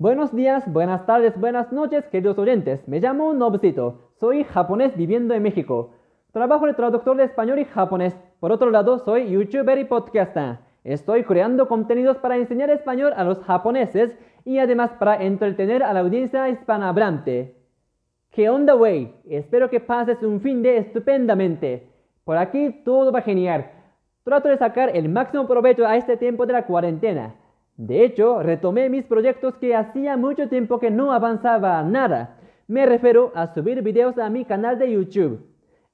Buenos días, buenas tardes, buenas noches, queridos oyentes. Me llamo Nobcito. Soy japonés viviendo en México. Trabajo de traductor de español y japonés. Por otro lado, soy youtuber y podcaster. Estoy creando contenidos para enseñar español a los japoneses y además para entretener a la audiencia hispanohablante. ¿Qué onda, wey? Espero que pases un fin de estupendamente. Por aquí todo va genial. Trato de sacar el máximo provecho a este tiempo de la cuarentena. De hecho, retomé mis proyectos que hacía mucho tiempo que no avanzaba nada. Me refiero a subir videos a mi canal de YouTube.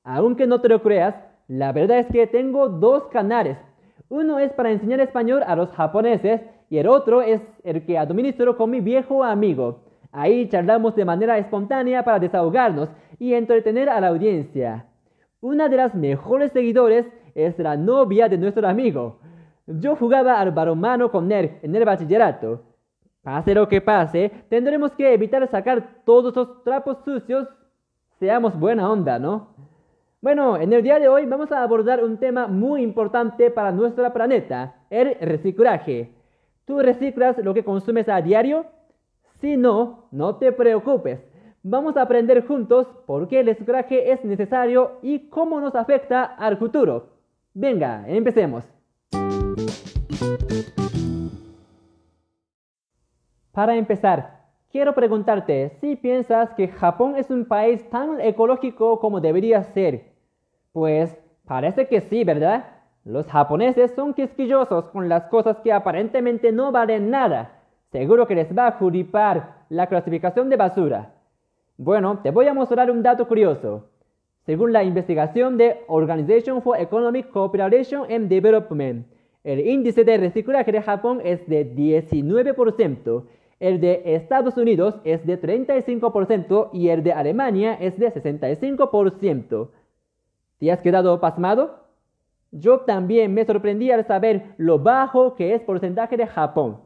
Aunque no te lo creas, la verdad es que tengo dos canales. Uno es para enseñar español a los japoneses y el otro es el que administro con mi viejo amigo. Ahí charlamos de manera espontánea para desahogarnos y entretener a la audiencia. Una de las mejores seguidores es la novia de nuestro amigo. Yo jugaba al balonmano con él en el bachillerato. Pase lo que pase, tendremos que evitar sacar todos los trapos sucios. Seamos buena onda, ¿no? Bueno, en el día de hoy vamos a abordar un tema muy importante para nuestro planeta, el reciclaje. ¿Tú reciclas lo que consumes a diario? Si no, no te preocupes. Vamos a aprender juntos por qué el reciclaje es necesario y cómo nos afecta al futuro. Venga, empecemos. Para empezar, quiero preguntarte si piensas que Japón es un país tan ecológico como debería ser. Pues parece que sí, ¿verdad? Los japoneses son quisquillosos con las cosas que aparentemente no valen nada. Seguro que les va a juripar la clasificación de basura. Bueno, te voy a mostrar un dato curioso. Según la investigación de Organization for Economic Cooperation and Development, el índice de reciclaje de Japón es de 19%, el de Estados Unidos es de 35% y el de Alemania es de 65%. ¿Te has quedado pasmado? Yo también me sorprendí al saber lo bajo que es porcentaje de Japón.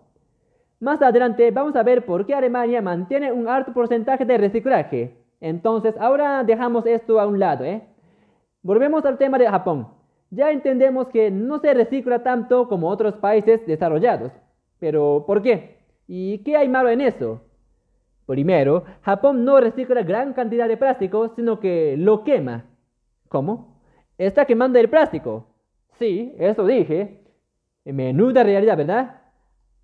Más adelante vamos a ver por qué Alemania mantiene un alto porcentaje de reciclaje. Entonces, ahora dejamos esto a un lado, ¿eh? Volvemos al tema de Japón ya entendemos que no se recicla tanto como otros países desarrollados. Pero, ¿por qué? ¿Y qué hay malo en eso? Primero, Japón no recicla gran cantidad de plástico, sino que lo quema. ¿Cómo? Está quemando el plástico. Sí, eso dije. Menuda realidad, ¿verdad?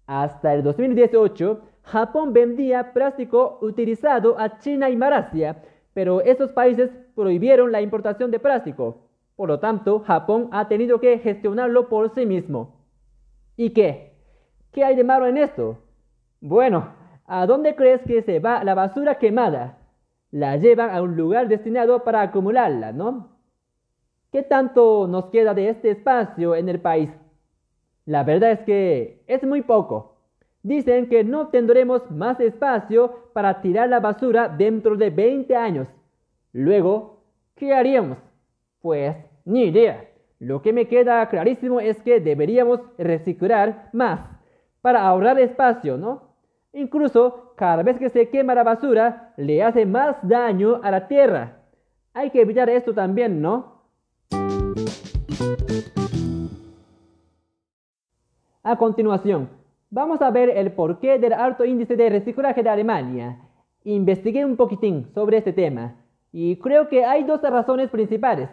Hasta el 2018, Japón vendía plástico utilizado a China y Malasia, pero esos países prohibieron la importación de plástico. Por lo tanto, Japón ha tenido que gestionarlo por sí mismo. ¿Y qué? ¿Qué hay de malo en esto? Bueno, ¿a dónde crees que se va la basura quemada? La llevan a un lugar destinado para acumularla, ¿no? ¿Qué tanto nos queda de este espacio en el país? La verdad es que es muy poco. Dicen que no tendremos más espacio para tirar la basura dentro de 20 años. Luego, ¿qué haríamos? Pues ni idea. Lo que me queda clarísimo es que deberíamos reciclar más para ahorrar espacio, ¿no? Incluso cada vez que se quema la basura le hace más daño a la tierra. Hay que evitar esto también, ¿no? A continuación, vamos a ver el porqué del alto índice de reciclaje de Alemania. Investigué un poquitín sobre este tema y creo que hay dos razones principales.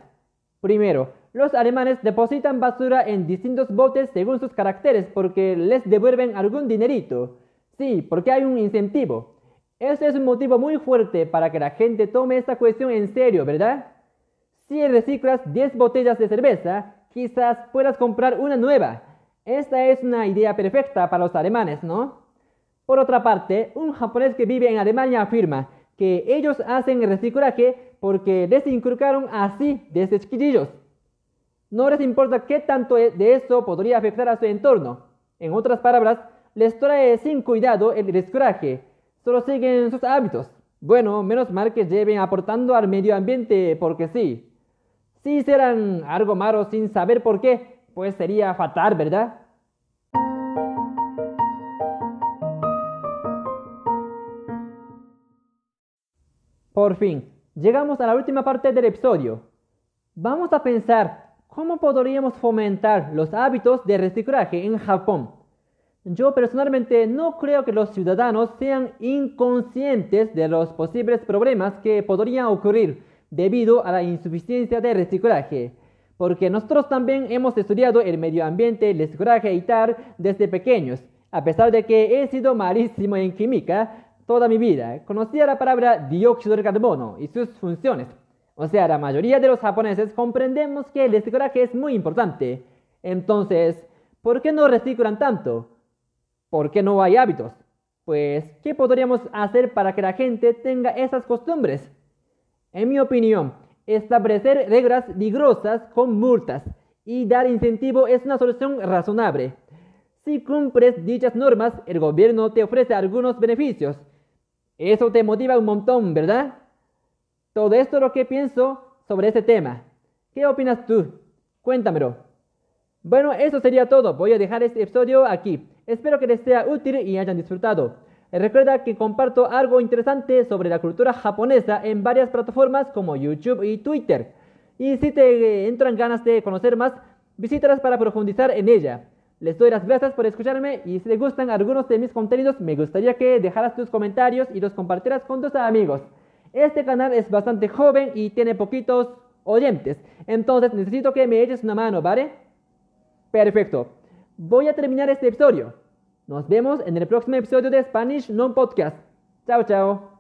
Primero, los alemanes depositan basura en distintos botes según sus caracteres porque les devuelven algún dinerito. Sí, porque hay un incentivo. Ese es un motivo muy fuerte para que la gente tome esta cuestión en serio, ¿verdad? Si reciclas 10 botellas de cerveza, quizás puedas comprar una nueva. Esta es una idea perfecta para los alemanes, ¿no? Por otra parte, un japonés que vive en Alemania afirma que ellos hacen reciclaje porque les inculcaron así desde chiquillos. No les importa qué tanto de eso podría afectar a su entorno. En otras palabras, les trae sin cuidado el descoraje. Solo siguen sus hábitos. Bueno, menos mal que lleven aportando al medio ambiente porque sí. Si hicieran algo malo sin saber por qué, pues sería fatal, ¿verdad? Por fin, llegamos a la última parte del episodio. Vamos a pensar cómo podríamos fomentar los hábitos de reciclaje en Japón. Yo personalmente no creo que los ciudadanos sean inconscientes de los posibles problemas que podrían ocurrir debido a la insuficiencia de reciclaje, porque nosotros también hemos estudiado el medio ambiente, el reciclaje y tal desde pequeños, a pesar de que he sido malísimo en química toda mi vida. Conocía la palabra dióxido de carbono y sus funciones. O sea, la mayoría de los japoneses comprendemos que el reciclaje es muy importante. Entonces, ¿por qué no reciclan tanto? ¿Por qué no hay hábitos? Pues, ¿qué podríamos hacer para que la gente tenga esas costumbres? En mi opinión, establecer reglas rigurosas con multas y dar incentivo es una solución razonable. Si cumples dichas normas, el gobierno te ofrece algunos beneficios. Eso te motiva un montón, ¿verdad? Todo esto es lo que pienso sobre este tema. ¿Qué opinas tú? Cuéntamelo. Bueno, eso sería todo. Voy a dejar este episodio aquí. Espero que les sea útil y hayan disfrutado. Recuerda que comparto algo interesante sobre la cultura japonesa en varias plataformas como YouTube y Twitter. Y si te entran ganas de conocer más, visítalas para profundizar en ella. Les doy las gracias por escucharme y si les gustan algunos de mis contenidos, me gustaría que dejaras tus comentarios y los compartieras con tus amigos. Este canal es bastante joven y tiene poquitos oyentes, entonces necesito que me eches una mano, ¿vale? Perfecto voy a terminar este episodio. Nos vemos en el próximo episodio de Spanish Non Podcast. Chao, chao.